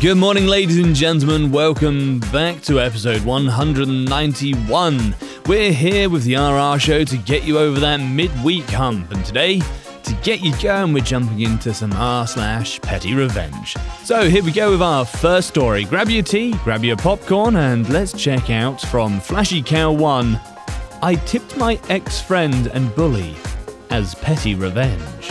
Good morning, ladies and gentlemen. Welcome back to episode 191. We're here with the RR show to get you over that midweek hump, and today, to get you going, we're jumping into some R slash petty revenge. So here we go with our first story. Grab your tea, grab your popcorn, and let's check out from Flashy Cow 1 I tipped my ex friend and bully as petty revenge.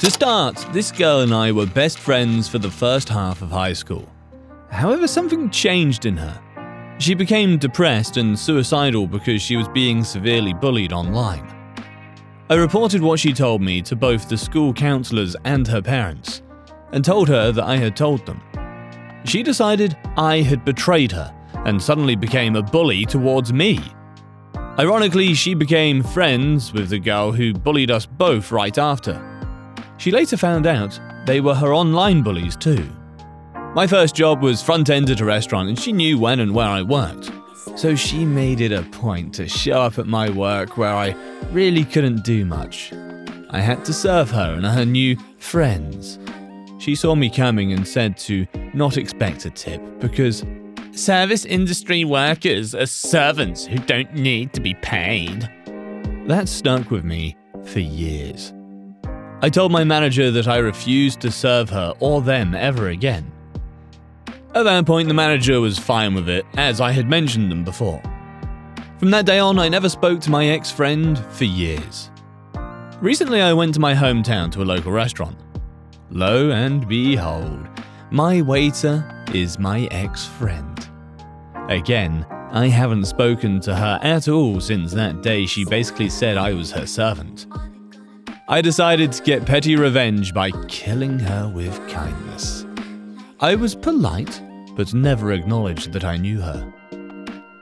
To start, this girl and I were best friends for the first half of high school. However, something changed in her. She became depressed and suicidal because she was being severely bullied online. I reported what she told me to both the school counselors and her parents, and told her that I had told them. She decided I had betrayed her and suddenly became a bully towards me. Ironically, she became friends with the girl who bullied us both right after. She later found out they were her online bullies too. My first job was front end at a restaurant, and she knew when and where I worked. So she made it a point to show up at my work where I really couldn't do much. I had to serve her and her new friends. She saw me coming and said to not expect a tip because service industry workers are servants who don't need to be paid. That stuck with me for years. I told my manager that I refused to serve her or them ever again. At that point, the manager was fine with it, as I had mentioned them before. From that day on, I never spoke to my ex friend for years. Recently, I went to my hometown to a local restaurant. Lo and behold, my waiter is my ex friend. Again, I haven't spoken to her at all since that day she basically said I was her servant. I decided to get petty revenge by killing her with kindness. I was polite, but never acknowledged that I knew her.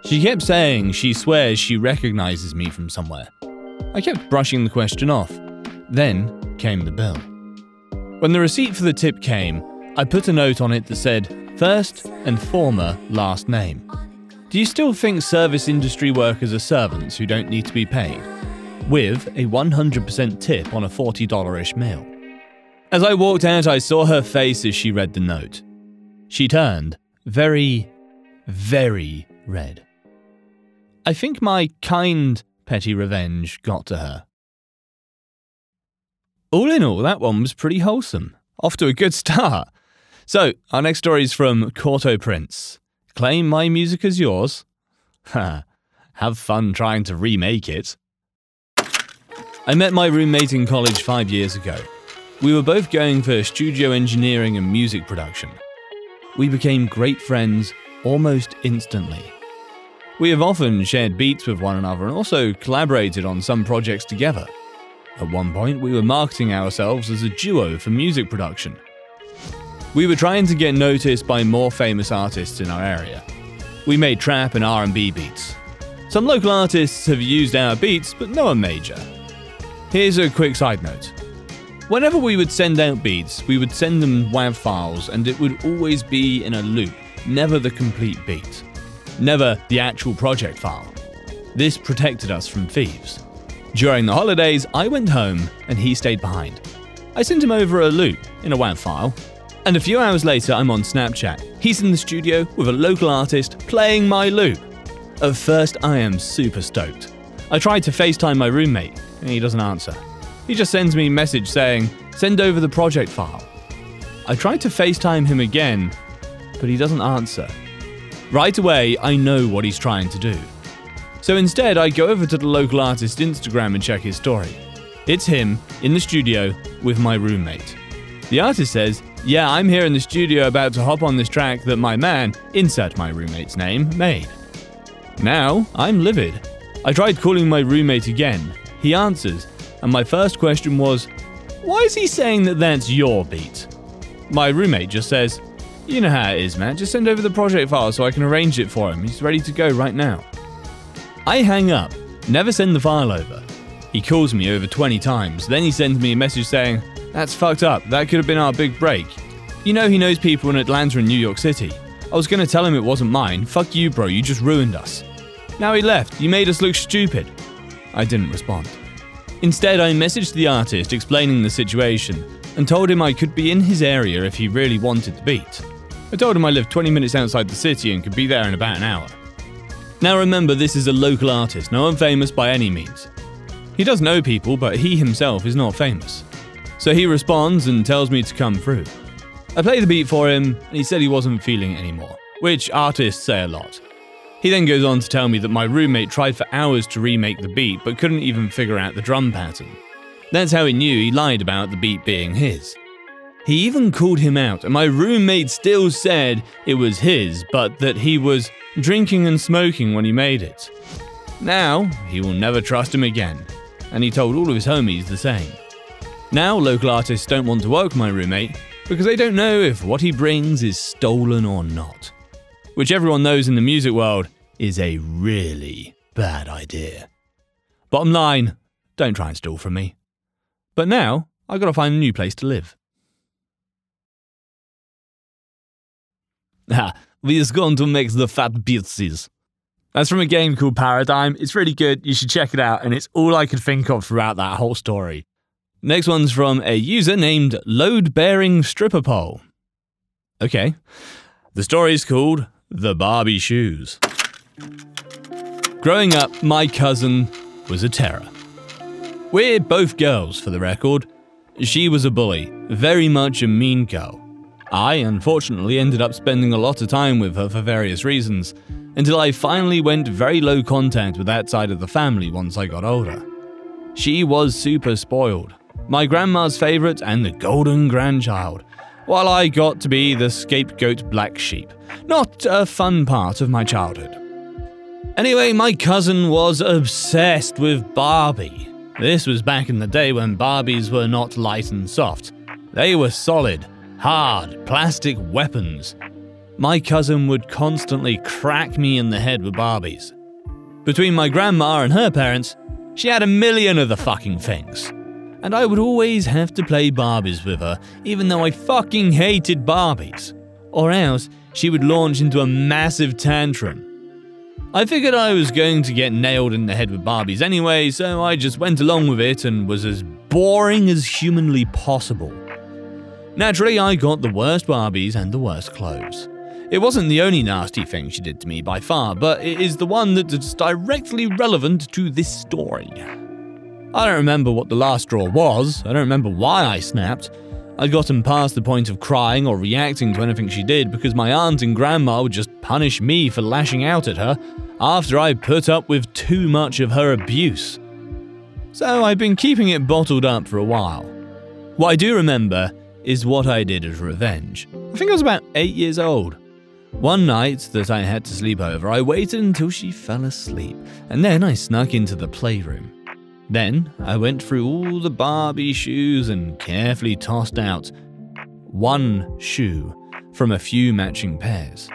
She kept saying she swears she recognizes me from somewhere. I kept brushing the question off. Then came the bill. When the receipt for the tip came, I put a note on it that said, first and former last name. Do you still think service industry workers are servants who don't need to be paid? With a 100% tip on a $40 ish meal. As I walked out, I saw her face as she read the note. She turned very, very red. I think my kind petty revenge got to her. All in all, that one was pretty wholesome. Off to a good start. So, our next story is from Corto Prince. Claim my music as yours? Ha, have fun trying to remake it. I met my roommate in college five years ago. We were both going for studio engineering and music production. We became great friends almost instantly. We have often shared beats with one another and also collaborated on some projects together. At one point, we were marketing ourselves as a duo for music production. We were trying to get noticed by more famous artists in our area. We made trap and R&B beats. Some local artists have used our beats, but no one major. Here's a quick side note. Whenever we would send out beats, we would send them WAV files and it would always be in a loop, never the complete beat. Never the actual project file. This protected us from thieves. During the holidays, I went home and he stayed behind. I sent him over a loop in a WAV file, and a few hours later, I'm on Snapchat. He's in the studio with a local artist playing my loop. At first, I am super stoked. I tried to FaceTime my roommate, and he doesn't answer. He just sends me a message saying, send over the project file. I try to FaceTime him again, but he doesn't answer. Right away, I know what he's trying to do. So instead, I go over to the local artist Instagram and check his story. It's him in the studio with my roommate. The artist says, Yeah, I'm here in the studio about to hop on this track that my man, insert my roommate's name, made. Now, I'm livid. I tried calling my roommate again, He answers, and my first question was, Why is he saying that that's your beat? My roommate just says, You know how it is, man. Just send over the project file so I can arrange it for him. He's ready to go right now. I hang up, never send the file over. He calls me over 20 times, then he sends me a message saying, That's fucked up. That could have been our big break. You know he knows people in Atlanta and New York City. I was gonna tell him it wasn't mine. Fuck you, bro. You just ruined us. Now he left. You made us look stupid. I didn't respond. Instead, I messaged the artist explaining the situation and told him I could be in his area if he really wanted the beat. I told him I lived 20 minutes outside the city and could be there in about an hour. Now remember, this is a local artist, no one famous by any means. He does know people, but he himself is not famous. So he responds and tells me to come through. I play the beat for him, and he said he wasn't feeling it anymore, which artists say a lot. He then goes on to tell me that my roommate tried for hours to remake the beat but couldn't even figure out the drum pattern. That's how he knew he lied about the beat being his. He even called him out, and my roommate still said it was his, but that he was drinking and smoking when he made it. Now, he will never trust him again, and he told all of his homies the same. Now, local artists don't want to work my roommate because they don't know if what he brings is stolen or not which everyone knows in the music world is a really bad idea. Bottom line, don't try and steal from me. But now, I've got to find a new place to live. Ah, we's going to make the fat pizzas. That's from a game called Paradigm. It's really good. You should check it out, and it's all I could think of throughout that whole story. Next one's from a user named Load Bearing Stripper Pole. Okay. The story is called the Barbie Shoes. Growing up, my cousin was a terror. We're both girls, for the record. She was a bully, very much a mean girl. I, unfortunately, ended up spending a lot of time with her for various reasons, until I finally went very low contact with that side of the family once I got older. She was super spoiled, my grandma's favourite and the golden grandchild, while I got to be the scapegoat black sheep. Not a fun part of my childhood. Anyway, my cousin was obsessed with Barbie. This was back in the day when Barbies were not light and soft. They were solid, hard, plastic weapons. My cousin would constantly crack me in the head with Barbies. Between my grandma and her parents, she had a million of the fucking things and I would always have to play Barbies with her, even though I fucking hated Barbies. Or else, she would launch into a massive tantrum. I figured I was going to get nailed in the head with Barbies anyway, so I just went along with it and was as boring as humanly possible. Naturally, I got the worst Barbies and the worst clothes. It wasn't the only nasty thing she did to me by far, but it is the one that is directly relevant to this story. I don't remember what the last straw was, I don't remember why I snapped. I'd gotten past the point of crying or reacting to anything she did because my aunt and grandma would just punish me for lashing out at her after I put up with too much of her abuse. So I've been keeping it bottled up for a while. What I do remember is what I did as revenge. I think I was about eight years old. One night that I had to sleep over, I waited until she fell asleep, and then I snuck into the playroom. Then I went through all the Barbie shoes and carefully tossed out one shoe from a few matching pairs.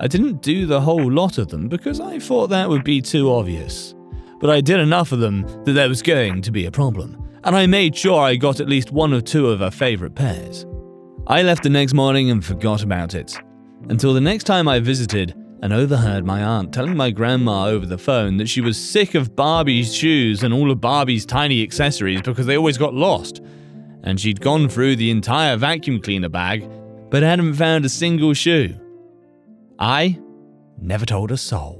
I didn't do the whole lot of them because I thought that would be too obvious. But I did enough of them that there was going to be a problem, and I made sure I got at least one or two of her favourite pairs. I left the next morning and forgot about it. Until the next time I visited, and overheard my aunt telling my grandma over the phone that she was sick of Barbie's shoes and all of Barbie's tiny accessories because they always got lost. And she'd gone through the entire vacuum cleaner bag, but hadn't found a single shoe. I never told a soul.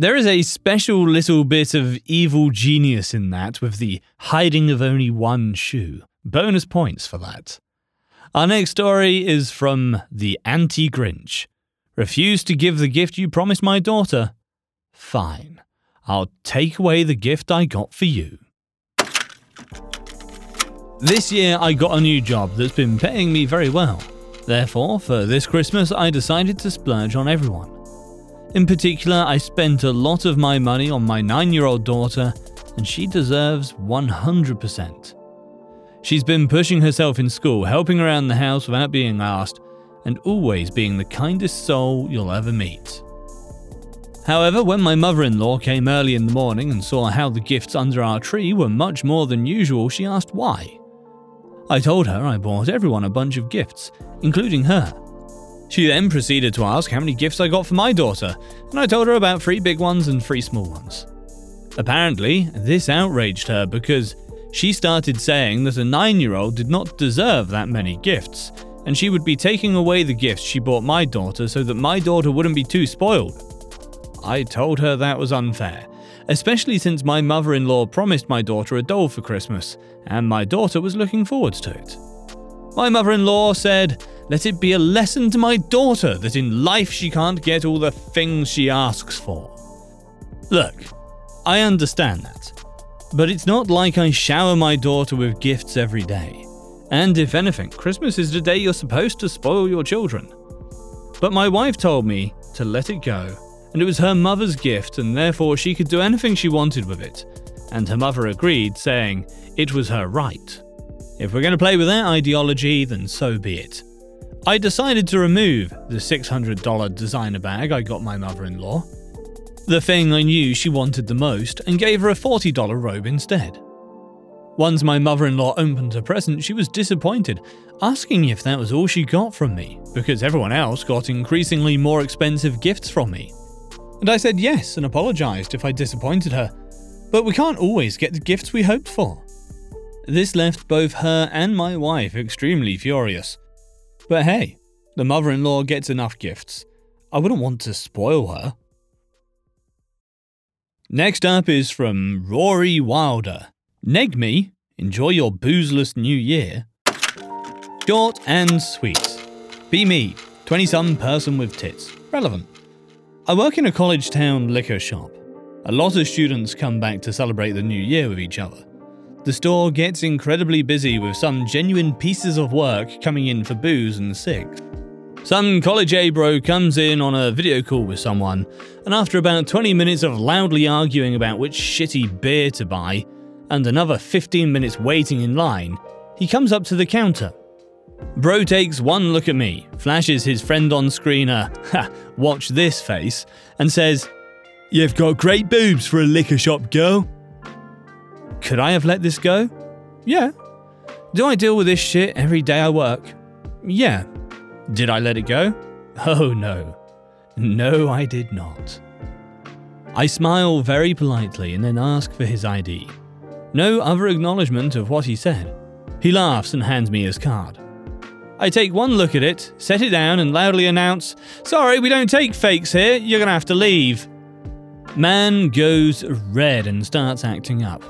There is a special little bit of evil genius in that with the hiding of only one shoe. Bonus points for that. Our next story is from the Anti Grinch. Refuse to give the gift you promised my daughter? Fine. I'll take away the gift I got for you. This year I got a new job that's been paying me very well. Therefore, for this Christmas, I decided to splurge on everyone. In particular, I spent a lot of my money on my nine year old daughter, and she deserves 100%. She's been pushing herself in school, helping around the house without being asked, and always being the kindest soul you'll ever meet. However, when my mother in law came early in the morning and saw how the gifts under our tree were much more than usual, she asked why. I told her I bought everyone a bunch of gifts, including her. She then proceeded to ask how many gifts I got for my daughter, and I told her about three big ones and three small ones. Apparently, this outraged her because she started saying that a nine year old did not deserve that many gifts, and she would be taking away the gifts she bought my daughter so that my daughter wouldn't be too spoiled. I told her that was unfair, especially since my mother in law promised my daughter a doll for Christmas, and my daughter was looking forward to it. My mother in law said, Let it be a lesson to my daughter that in life she can't get all the things she asks for. Look, I understand that. But it's not like I shower my daughter with gifts every day. And if anything, Christmas is the day you're supposed to spoil your children. But my wife told me to let it go, and it was her mother's gift, and therefore she could do anything she wanted with it. And her mother agreed, saying it was her right. If we're going to play with that ideology, then so be it. I decided to remove the $600 designer bag I got my mother in law the thing I knew she wanted the most, and gave her a $40 robe instead. Once my mother in law opened her present, she was disappointed, asking if that was all she got from me, because everyone else got increasingly more expensive gifts from me. And I said yes and apologised if I disappointed her, but we can't always get the gifts we hoped for. This left both her and my wife extremely furious. But hey, the mother in law gets enough gifts. I wouldn't want to spoil her. Next up is from Rory Wilder. Neg me, enjoy your boozeless new year. Short and sweet. Be me, 20 some person with tits. Relevant. I work in a college town liquor shop. A lot of students come back to celebrate the new year with each other. The store gets incredibly busy with some genuine pieces of work coming in for booze and cigs. Some college A bro comes in on a video call with someone, and after about 20 minutes of loudly arguing about which shitty beer to buy, and another 15 minutes waiting in line, he comes up to the counter. Bro takes one look at me, flashes his friend on screen a, ha, watch this face, and says, You've got great boobs for a liquor shop girl. Could I have let this go? Yeah. Do I deal with this shit every day I work? Yeah. Did I let it go? Oh no. No, I did not. I smile very politely and then ask for his ID. No other acknowledgement of what he said. He laughs and hands me his card. I take one look at it, set it down, and loudly announce, Sorry, we don't take fakes here, you're gonna have to leave. Man goes red and starts acting up.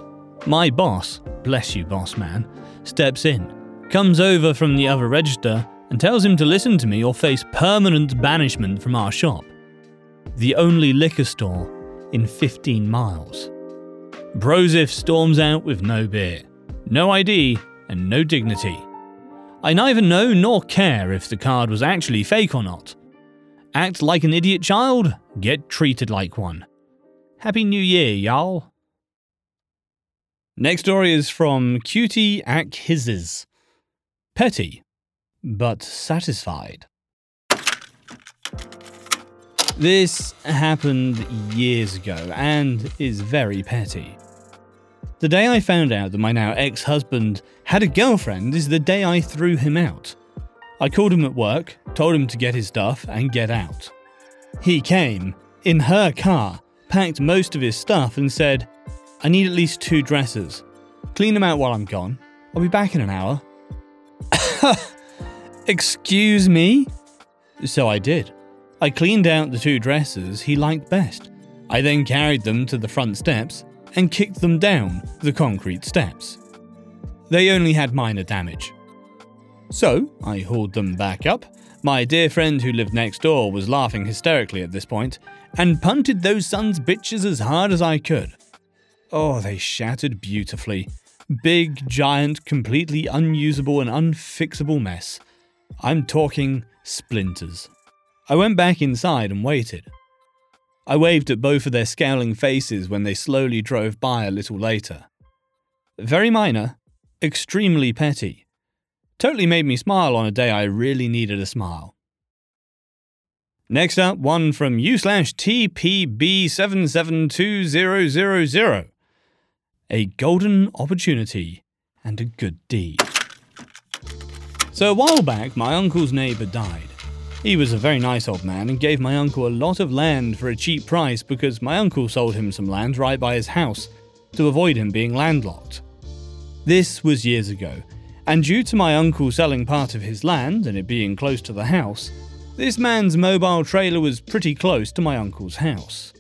My boss, bless you, boss man, steps in, comes over from the other register, and tells him to listen to me or face permanent banishment from our shop. The only liquor store in 15 miles. Brozif storms out with no beer, no ID, and no dignity. I neither know nor care if the card was actually fake or not. Act like an idiot child, get treated like one. Happy New Year, y'all. Next story is from Cutie Ack Petty, but satisfied. This happened years ago and is very petty. The day I found out that my now ex husband had a girlfriend is the day I threw him out. I called him at work, told him to get his stuff and get out. He came, in her car, packed most of his stuff, and said, I need at least two dresses. Clean them out while I'm gone. I'll be back in an hour. Excuse me? So I did. I cleaned out the two dresses he liked best I then carried them to the front steps and kicked them down the concrete steps. They only had minor damage. So, I hauled them back up. My dear friend who lived next door was laughing hysterically at this point, and punted those sons bitches as hard as I could. Oh, they shattered beautifully. Big, giant, completely unusable and unfixable mess. I'm talking splinters. I went back inside and waited. I waved at both of their scowling faces when they slowly drove by a little later. Very minor, extremely petty. Totally made me smile on a day I really needed a smile. Next up, one from u slash TPB772000. A golden opportunity and a good deed. So a while back, my uncle's neighbour died. He was a very nice old man and gave my uncle a lot of land for a cheap price because my uncle sold him some land right by his house to avoid him being landlocked. This was years ago, and due to my uncle selling part of his land and it being close to the house, this man's mobile trailer was pretty close to my uncle's house.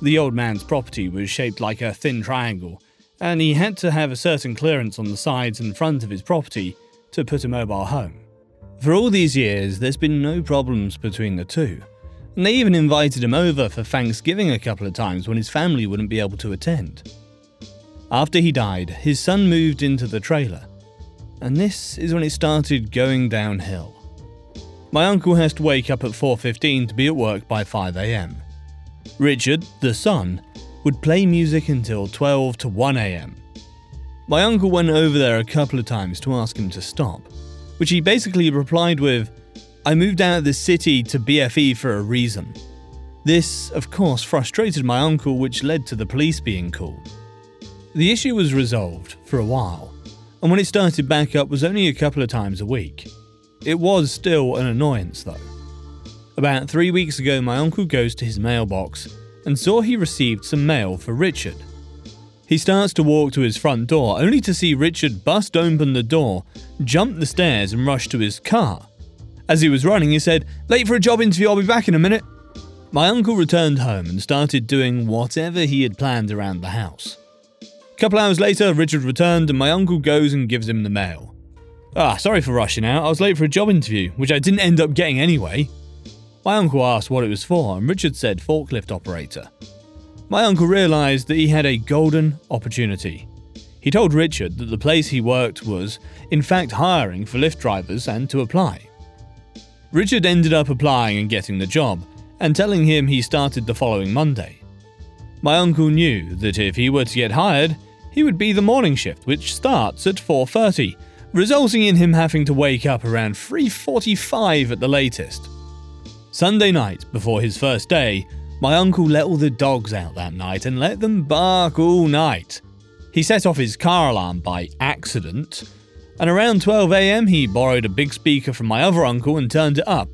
The old man's property was shaped like a thin triangle, and he had to have a certain clearance on the sides and front of his property to put a mobile home. For all these years, there's been no problems between the two. And they even invited him over for Thanksgiving a couple of times when his family wouldn't be able to attend. After he died, his son moved into the trailer. And this is when it started going downhill. My uncle has to wake up at 4:15 to be at work by 5 a.m. Richard, the son, would play music until 12 to 1 a.m. My uncle went over there a couple of times to ask him to stop, which he basically replied with, I moved out of the city to BFE for a reason. This, of course, frustrated my uncle, which led to the police being called. The issue was resolved for a while, and when it started back up was only a couple of times a week. It was still an annoyance though. About three weeks ago, my uncle goes to his mailbox and saw he received some mail for Richard. He starts to walk to his front door, only to see Richard bust open the door, jump the stairs, and rush to his car. As he was running, he said, Late for a job interview, I'll be back in a minute. My uncle returned home and started doing whatever he had planned around the house. A couple hours later, Richard returned, and my uncle goes and gives him the mail. Ah, sorry for rushing out, I was late for a job interview, which I didn't end up getting anyway. My uncle asked what it was for, and Richard said forklift operator my uncle realised that he had a golden opportunity. He told Richard that the place he worked was, in fact, hiring for lift drivers and to apply. Richard ended up applying and getting the job, and telling him he started the following Monday. My uncle knew that if he were to get hired, he would be the morning shift, which starts at 4:30, resulting in him having to wake up around 3:45 at the latest. Sunday night, before his first day, my uncle let all the dogs out that night and let them bark all night. He set off his car alarm by accident, and around 12am he borrowed a big speaker from my other uncle and turned it up,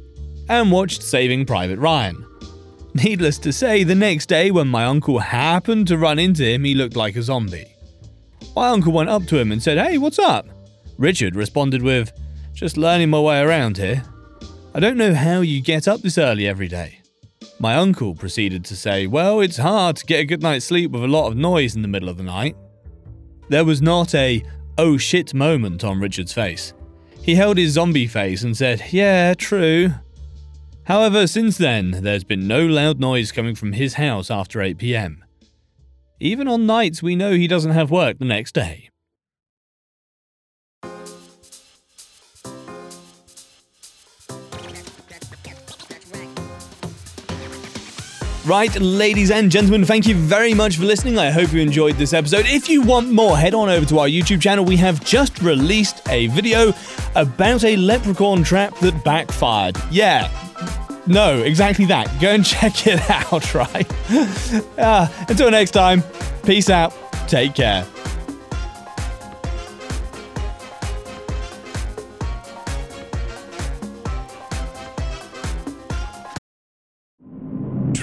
and watched Saving Private Ryan. Needless to say, the next day when my uncle happened to run into him, he looked like a zombie. My uncle went up to him and said, Hey, what's up? Richard responded with, Just learning my way around here. I don't know how you get up this early every day. My uncle proceeded to say, Well, it's hard to get a good night's sleep with a lot of noise in the middle of the night. There was not a oh shit moment on Richard's face. He held his zombie face and said, Yeah, true. However, since then, there's been no loud noise coming from his house after 8 pm. Even on nights we know he doesn't have work the next day. Right, ladies and gentlemen, thank you very much for listening. I hope you enjoyed this episode. If you want more, head on over to our YouTube channel. We have just released a video about a leprechaun trap that backfired. Yeah, no, exactly that. Go and check it out, right? uh, until next time, peace out. Take care.